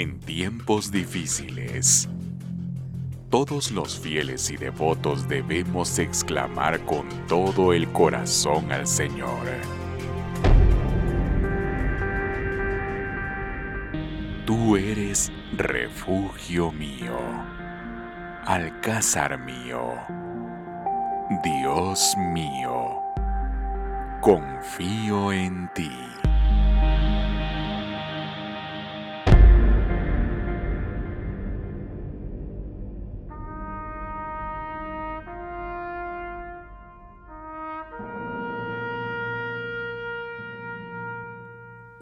En tiempos difíciles, todos los fieles y devotos debemos exclamar con todo el corazón al Señor. Tú eres refugio mío, alcázar mío, Dios mío, confío en ti.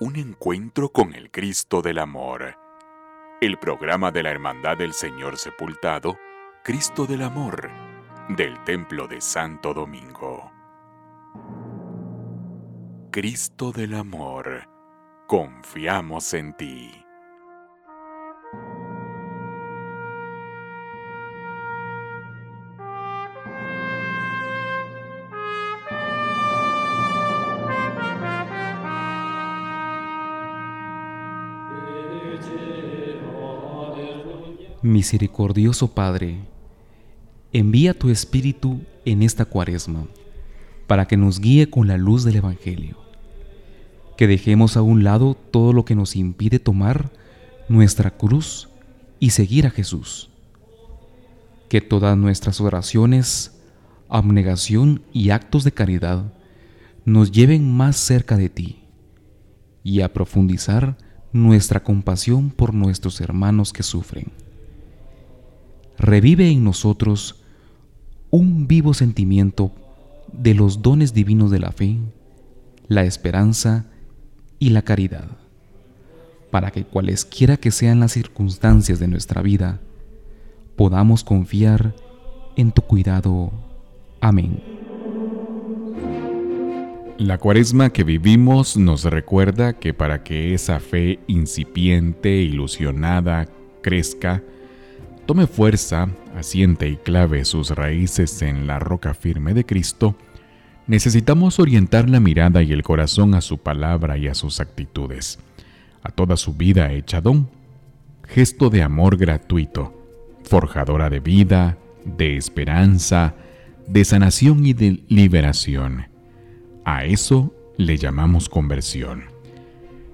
Un encuentro con el Cristo del Amor. El programa de la Hermandad del Señor Sepultado, Cristo del Amor, del Templo de Santo Domingo. Cristo del Amor, confiamos en ti. Misericordioso Padre, envía tu Espíritu en esta cuaresma para que nos guíe con la luz del Evangelio. Que dejemos a un lado todo lo que nos impide tomar nuestra cruz y seguir a Jesús. Que todas nuestras oraciones, abnegación y actos de caridad nos lleven más cerca de ti y a profundizar nuestra compasión por nuestros hermanos que sufren revive en nosotros un vivo sentimiento de los dones divinos de la fe, la esperanza y la caridad, para que cualesquiera que sean las circunstancias de nuestra vida, podamos confiar en tu cuidado. Amén. La cuaresma que vivimos nos recuerda que para que esa fe incipiente, ilusionada, crezca, tome fuerza, asiente y clave sus raíces en la roca firme de Cristo, necesitamos orientar la mirada y el corazón a su palabra y a sus actitudes, a toda su vida hecha don, gesto de amor gratuito, forjadora de vida, de esperanza, de sanación y de liberación. A eso le llamamos conversión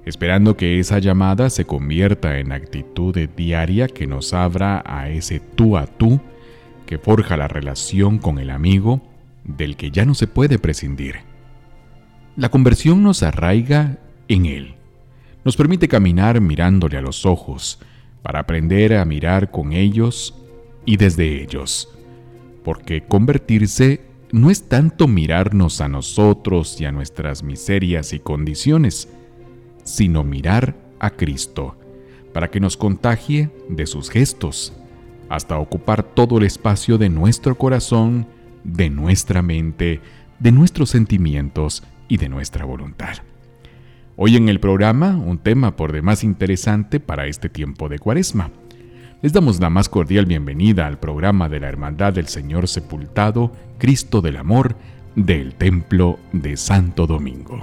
esperando que esa llamada se convierta en actitud diaria que nos abra a ese tú a tú que forja la relación con el amigo del que ya no se puede prescindir. La conversión nos arraiga en él, nos permite caminar mirándole a los ojos, para aprender a mirar con ellos y desde ellos, porque convertirse no es tanto mirarnos a nosotros y a nuestras miserias y condiciones, sino mirar a Cristo, para que nos contagie de sus gestos, hasta ocupar todo el espacio de nuestro corazón, de nuestra mente, de nuestros sentimientos y de nuestra voluntad. Hoy en el programa, un tema por demás interesante para este tiempo de cuaresma. Les damos la más cordial bienvenida al programa de la Hermandad del Señor Sepultado, Cristo del Amor, del Templo de Santo Domingo.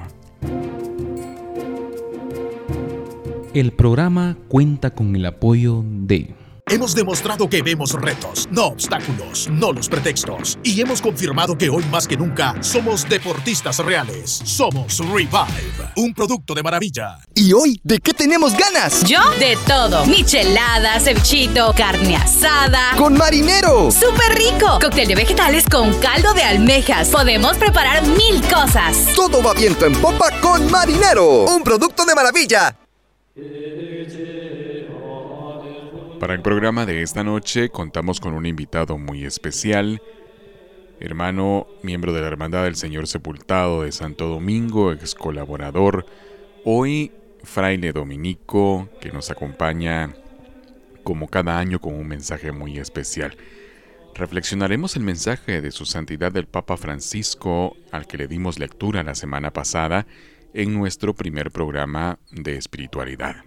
El programa cuenta con el apoyo de... Hemos demostrado que vemos retos, no obstáculos, no los pretextos. Y hemos confirmado que hoy más que nunca somos deportistas reales. Somos Revive, un producto de maravilla. ¿Y hoy de qué tenemos ganas? Yo de todo. Michelada, cevichito, carne asada. ¡Con marinero! ¡Súper rico! Cóctel de vegetales con caldo de almejas. Podemos preparar mil cosas. Todo va viento en popa con marinero. Un producto de maravilla. Para el programa de esta noche contamos con un invitado muy especial, hermano, miembro de la Hermandad del Señor Sepultado de Santo Domingo, ex colaborador, hoy fraile dominico que nos acompaña como cada año con un mensaje muy especial. Reflexionaremos el mensaje de su santidad del Papa Francisco al que le dimos lectura la semana pasada en nuestro primer programa de espiritualidad.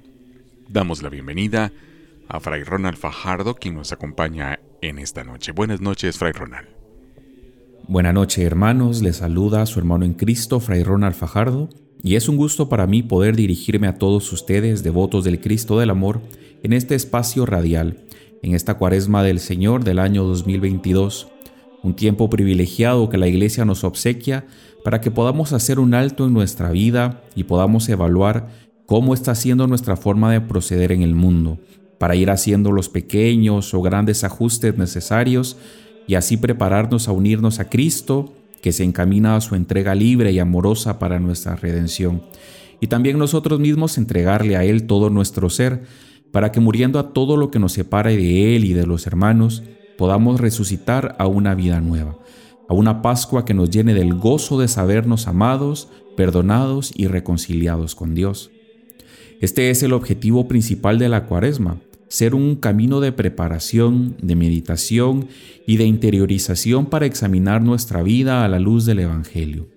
Damos la bienvenida a Fray Ronald Fajardo, quien nos acompaña en esta noche. Buenas noches, Fray Ronald. Buenas noches hermanos, les saluda su hermano en Cristo, Fray Ronald Fajardo, y es un gusto para mí poder dirigirme a todos ustedes, devotos del Cristo del Amor, en este espacio radial, en esta cuaresma del Señor del año 2022, un tiempo privilegiado que la Iglesia nos obsequia para que podamos hacer un alto en nuestra vida y podamos evaluar cómo está siendo nuestra forma de proceder en el mundo, para ir haciendo los pequeños o grandes ajustes necesarios y así prepararnos a unirnos a Cristo, que se encamina a su entrega libre y amorosa para nuestra redención. Y también nosotros mismos entregarle a Él todo nuestro ser, para que muriendo a todo lo que nos separa de Él y de los hermanos, podamos resucitar a una vida nueva, a una Pascua que nos llene del gozo de sabernos amados, perdonados y reconciliados con Dios. Este es el objetivo principal de la cuaresma, ser un camino de preparación, de meditación y de interiorización para examinar nuestra vida a la luz del Evangelio.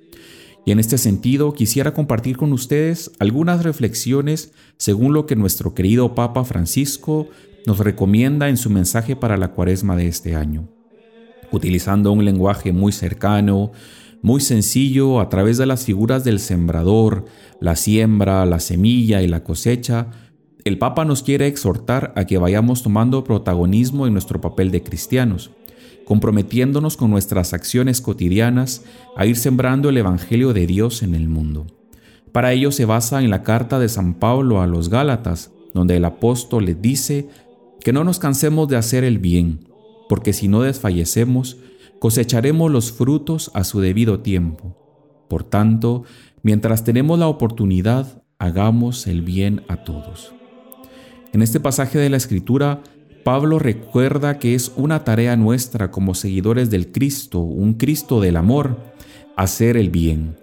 Y en este sentido quisiera compartir con ustedes algunas reflexiones según lo que nuestro querido Papa Francisco nos recomienda en su mensaje para la cuaresma de este año. Utilizando un lenguaje muy cercano, muy sencillo, a través de las figuras del sembrador, la siembra, la semilla y la cosecha, el Papa nos quiere exhortar a que vayamos tomando protagonismo en nuestro papel de cristianos, comprometiéndonos con nuestras acciones cotidianas a ir sembrando el Evangelio de Dios en el mundo. Para ello se basa en la carta de San Pablo a los Gálatas, donde el apóstol les dice que no nos cansemos de hacer el bien, porque si no desfallecemos, cosecharemos los frutos a su debido tiempo. Por tanto, mientras tenemos la oportunidad, hagamos el bien a todos. En este pasaje de la Escritura, Pablo recuerda que es una tarea nuestra como seguidores del Cristo, un Cristo del amor, hacer el bien,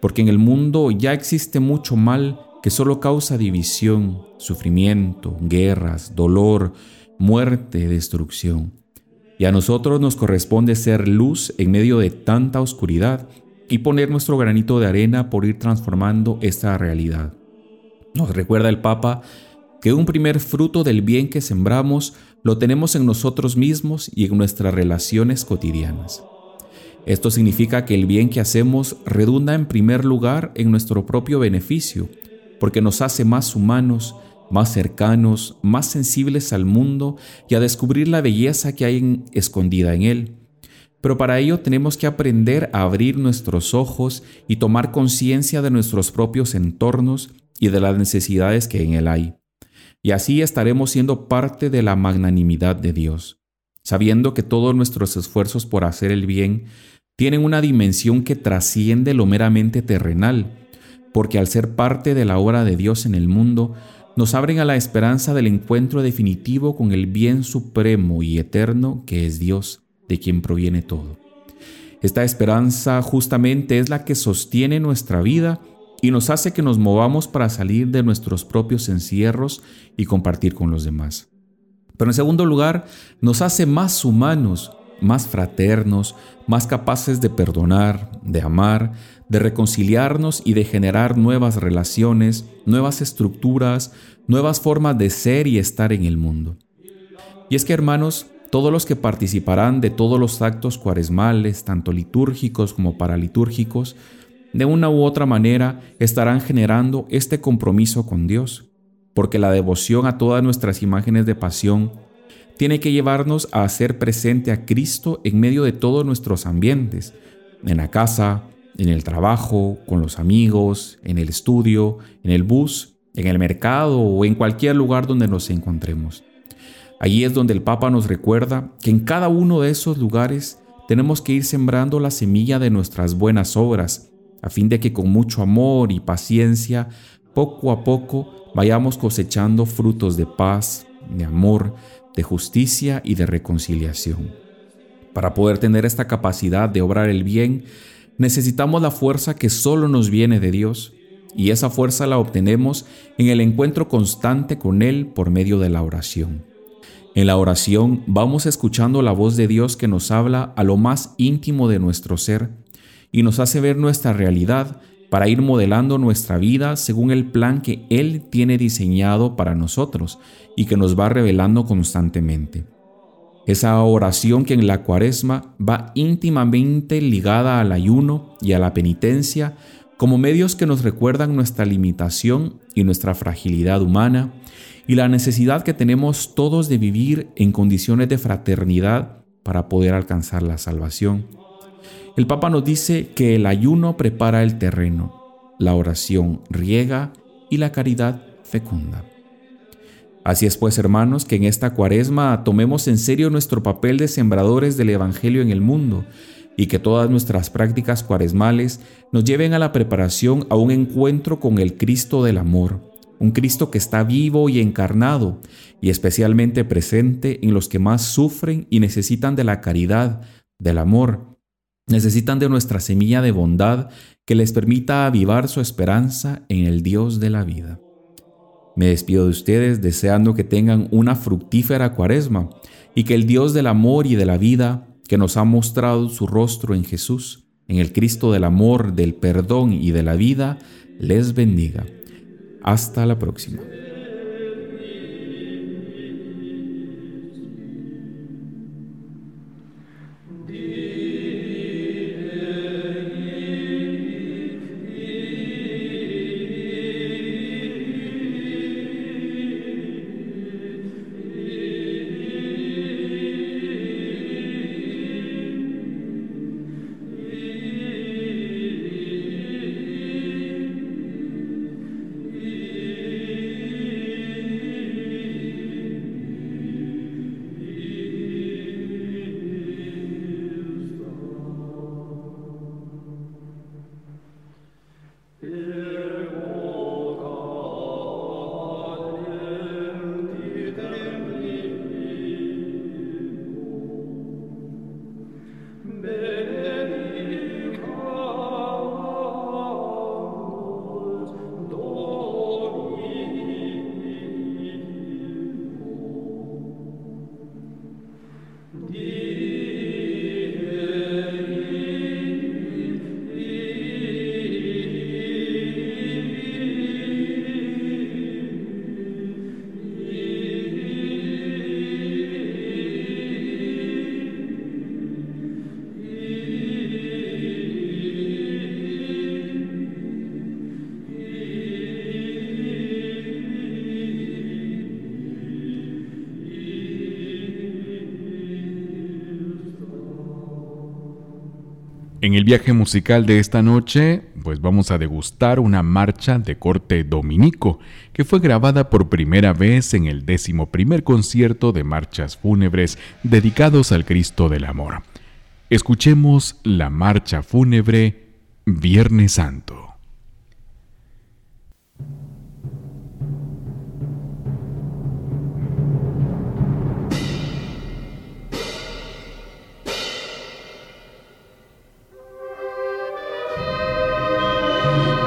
porque en el mundo ya existe mucho mal que solo causa división, sufrimiento, guerras, dolor, muerte, destrucción. Y a nosotros nos corresponde ser luz en medio de tanta oscuridad y poner nuestro granito de arena por ir transformando esta realidad. Nos recuerda el Papa que un primer fruto del bien que sembramos lo tenemos en nosotros mismos y en nuestras relaciones cotidianas. Esto significa que el bien que hacemos redunda en primer lugar en nuestro propio beneficio, porque nos hace más humanos, más cercanos, más sensibles al mundo y a descubrir la belleza que hay escondida en él. Pero para ello tenemos que aprender a abrir nuestros ojos y tomar conciencia de nuestros propios entornos y de las necesidades que en él hay y así estaremos siendo parte de la magnanimidad de Dios, sabiendo que todos nuestros esfuerzos por hacer el bien tienen una dimensión que trasciende lo meramente terrenal, porque al ser parte de la obra de Dios en el mundo, nos abren a la esperanza del encuentro definitivo con el bien supremo y eterno que es Dios, de quien proviene todo. Esta esperanza justamente es la que sostiene nuestra vida y nos hace que nos movamos para salir de nuestros propios encierros y compartir con los demás. Pero en segundo lugar, nos hace más humanos, más fraternos, más capaces de perdonar, de amar, de reconciliarnos y de generar nuevas relaciones, nuevas estructuras, nuevas formas de ser y estar en el mundo. Y es que hermanos, todos los que participarán de todos los actos cuaresmales, tanto litúrgicos como paralitúrgicos, de una u otra manera estarán generando este compromiso con Dios, porque la devoción a todas nuestras imágenes de pasión tiene que llevarnos a hacer presente a Cristo en medio de todos nuestros ambientes, en la casa, en el trabajo, con los amigos, en el estudio, en el bus, en el mercado o en cualquier lugar donde nos encontremos. Allí es donde el Papa nos recuerda que en cada uno de esos lugares tenemos que ir sembrando la semilla de nuestras buenas obras, a fin de que con mucho amor y paciencia, poco a poco, vayamos cosechando frutos de paz, de amor, de justicia y de reconciliación. Para poder tener esta capacidad de obrar el bien, necesitamos la fuerza que solo nos viene de Dios, y esa fuerza la obtenemos en el encuentro constante con Él por medio de la oración. En la oración vamos escuchando la voz de Dios que nos habla a lo más íntimo de nuestro ser y nos hace ver nuestra realidad para ir modelando nuestra vida según el plan que Él tiene diseñado para nosotros y que nos va revelando constantemente. Esa oración que en la cuaresma va íntimamente ligada al ayuno y a la penitencia como medios que nos recuerdan nuestra limitación y nuestra fragilidad humana y la necesidad que tenemos todos de vivir en condiciones de fraternidad para poder alcanzar la salvación. El Papa nos dice que el ayuno prepara el terreno, la oración riega y la caridad fecunda. Así es pues, hermanos, que en esta cuaresma tomemos en serio nuestro papel de sembradores del Evangelio en el mundo y que todas nuestras prácticas cuaresmales nos lleven a la preparación a un encuentro con el Cristo del amor, un Cristo que está vivo y encarnado y especialmente presente en los que más sufren y necesitan de la caridad, del amor, necesitan de nuestra semilla de bondad que les permita avivar su esperanza en el Dios de la vida. Me despido de ustedes deseando que tengan una fructífera cuaresma y que el Dios del amor y de la vida, que nos ha mostrado su rostro en Jesús, en el Cristo del amor, del perdón y de la vida, les bendiga. Hasta la próxima. En el viaje musical de esta noche, pues vamos a degustar una marcha de corte dominico que fue grabada por primera vez en el décimo primer concierto de marchas fúnebres dedicados al Cristo del Amor. Escuchemos la marcha fúnebre Viernes Santo.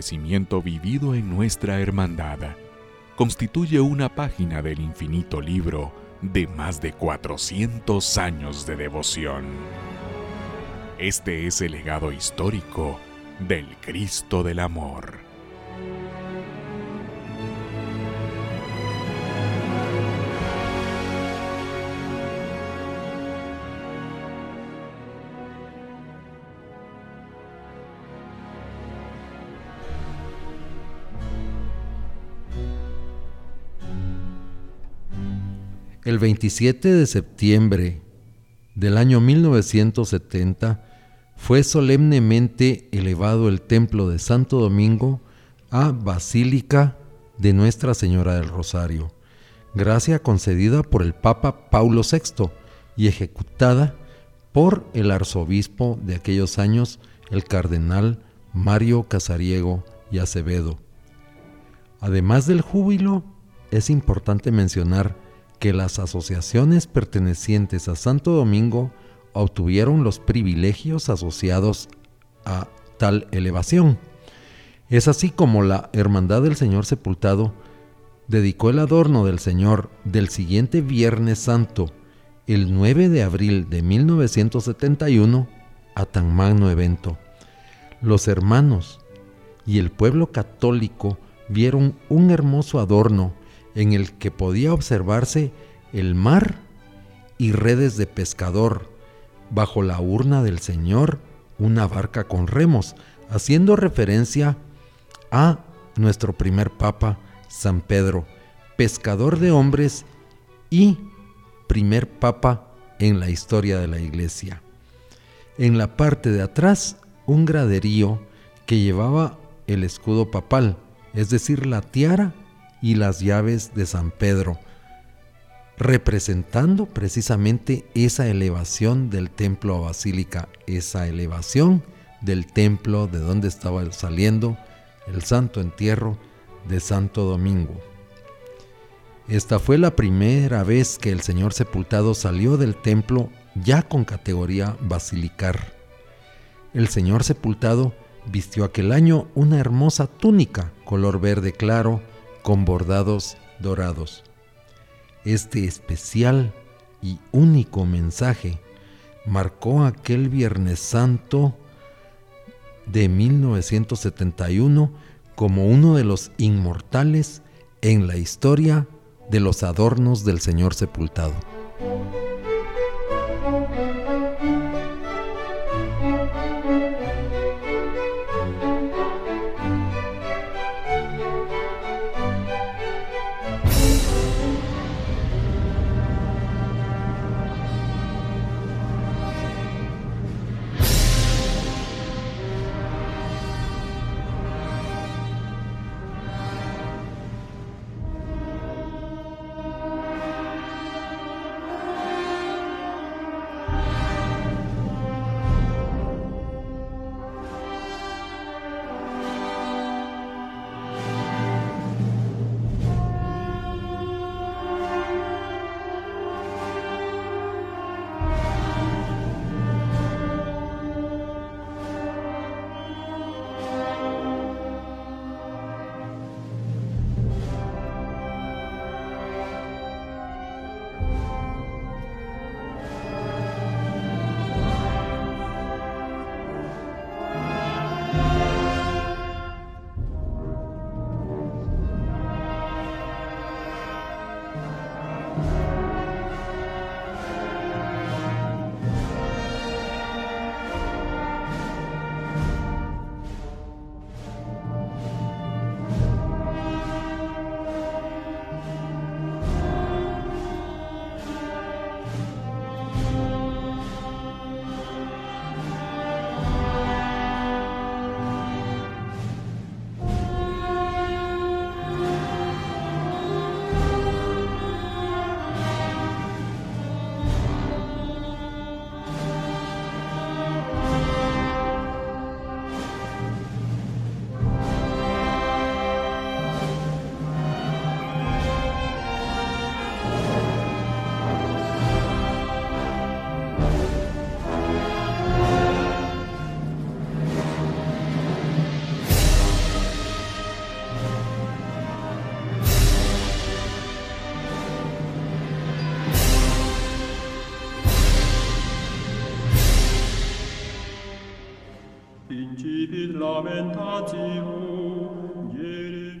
acontecimiento vivido en nuestra hermandad constituye una página del infinito libro de más de 400 años de devoción. Este es el legado histórico del Cristo del Amor. El 27 de septiembre del año 1970 fue solemnemente elevado el templo de Santo Domingo a Basílica de Nuestra Señora del Rosario, gracia concedida por el Papa Paulo VI y ejecutada por el arzobispo de aquellos años, el cardenal Mario Casariego y Acevedo. Además del júbilo, es importante mencionar que las asociaciones pertenecientes a Santo Domingo obtuvieron los privilegios asociados a tal elevación. Es así como la Hermandad del Señor Sepultado dedicó el adorno del Señor del siguiente Viernes Santo, el 9 de abril de 1971, a tan magno evento. Los hermanos y el pueblo católico vieron un hermoso adorno en el que podía observarse el mar y redes de pescador, bajo la urna del Señor una barca con remos, haciendo referencia a nuestro primer Papa, San Pedro, pescador de hombres y primer Papa en la historia de la Iglesia. En la parte de atrás, un graderío que llevaba el escudo papal, es decir, la tiara y las llaves de San Pedro, representando precisamente esa elevación del templo a basílica, esa elevación del templo de donde estaba saliendo el santo entierro de Santo Domingo. Esta fue la primera vez que el Señor sepultado salió del templo ya con categoría basilicar. El Señor sepultado vistió aquel año una hermosa túnica color verde claro con bordados dorados. Este especial y único mensaje marcó aquel Viernes Santo de 1971 como uno de los inmortales en la historia de los adornos del Señor sepultado.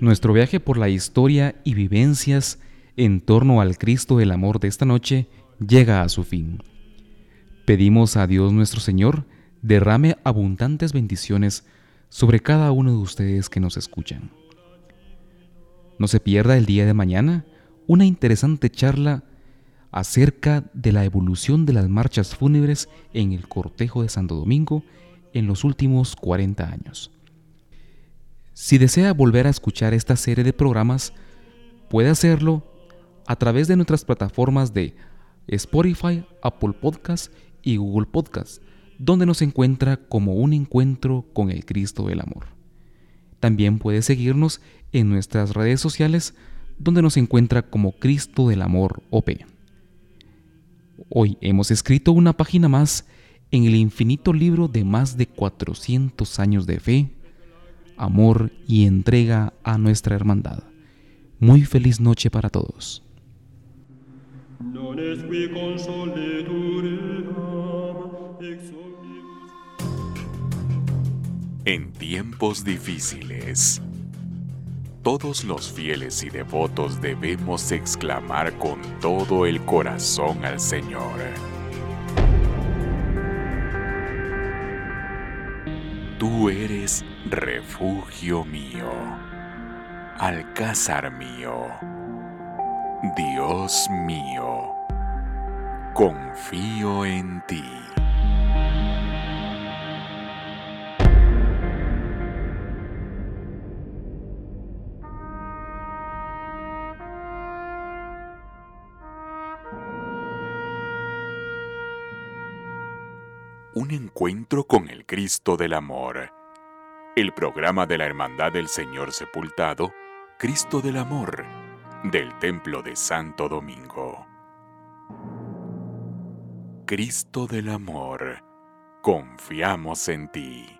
Nuestro viaje por la historia y vivencias en torno al Cristo del amor de esta noche llega a su fin. Pedimos a Dios nuestro Señor derrame abundantes bendiciones sobre cada uno de ustedes que nos escuchan. No se pierda el día de mañana una interesante charla acerca de la evolución de las marchas fúnebres en el cortejo de Santo Domingo en los últimos 40 años. Si desea volver a escuchar esta serie de programas, puede hacerlo a través de nuestras plataformas de Spotify, Apple Podcasts y Google Podcasts, donde nos encuentra como un encuentro con el Cristo del Amor. También puede seguirnos en nuestras redes sociales, donde nos encuentra como Cristo del Amor OP. Hoy hemos escrito una página más en el infinito libro de más de 400 años de fe, amor y entrega a nuestra hermandad. Muy feliz noche para todos. En tiempos difíciles, todos los fieles y devotos debemos exclamar con todo el corazón al Señor. Tú eres refugio mío, alcázar mío, Dios mío, confío en ti. Un encuentro con el Cristo del Amor. El programa de la Hermandad del Señor Sepultado, Cristo del Amor, del Templo de Santo Domingo. Cristo del Amor, confiamos en ti.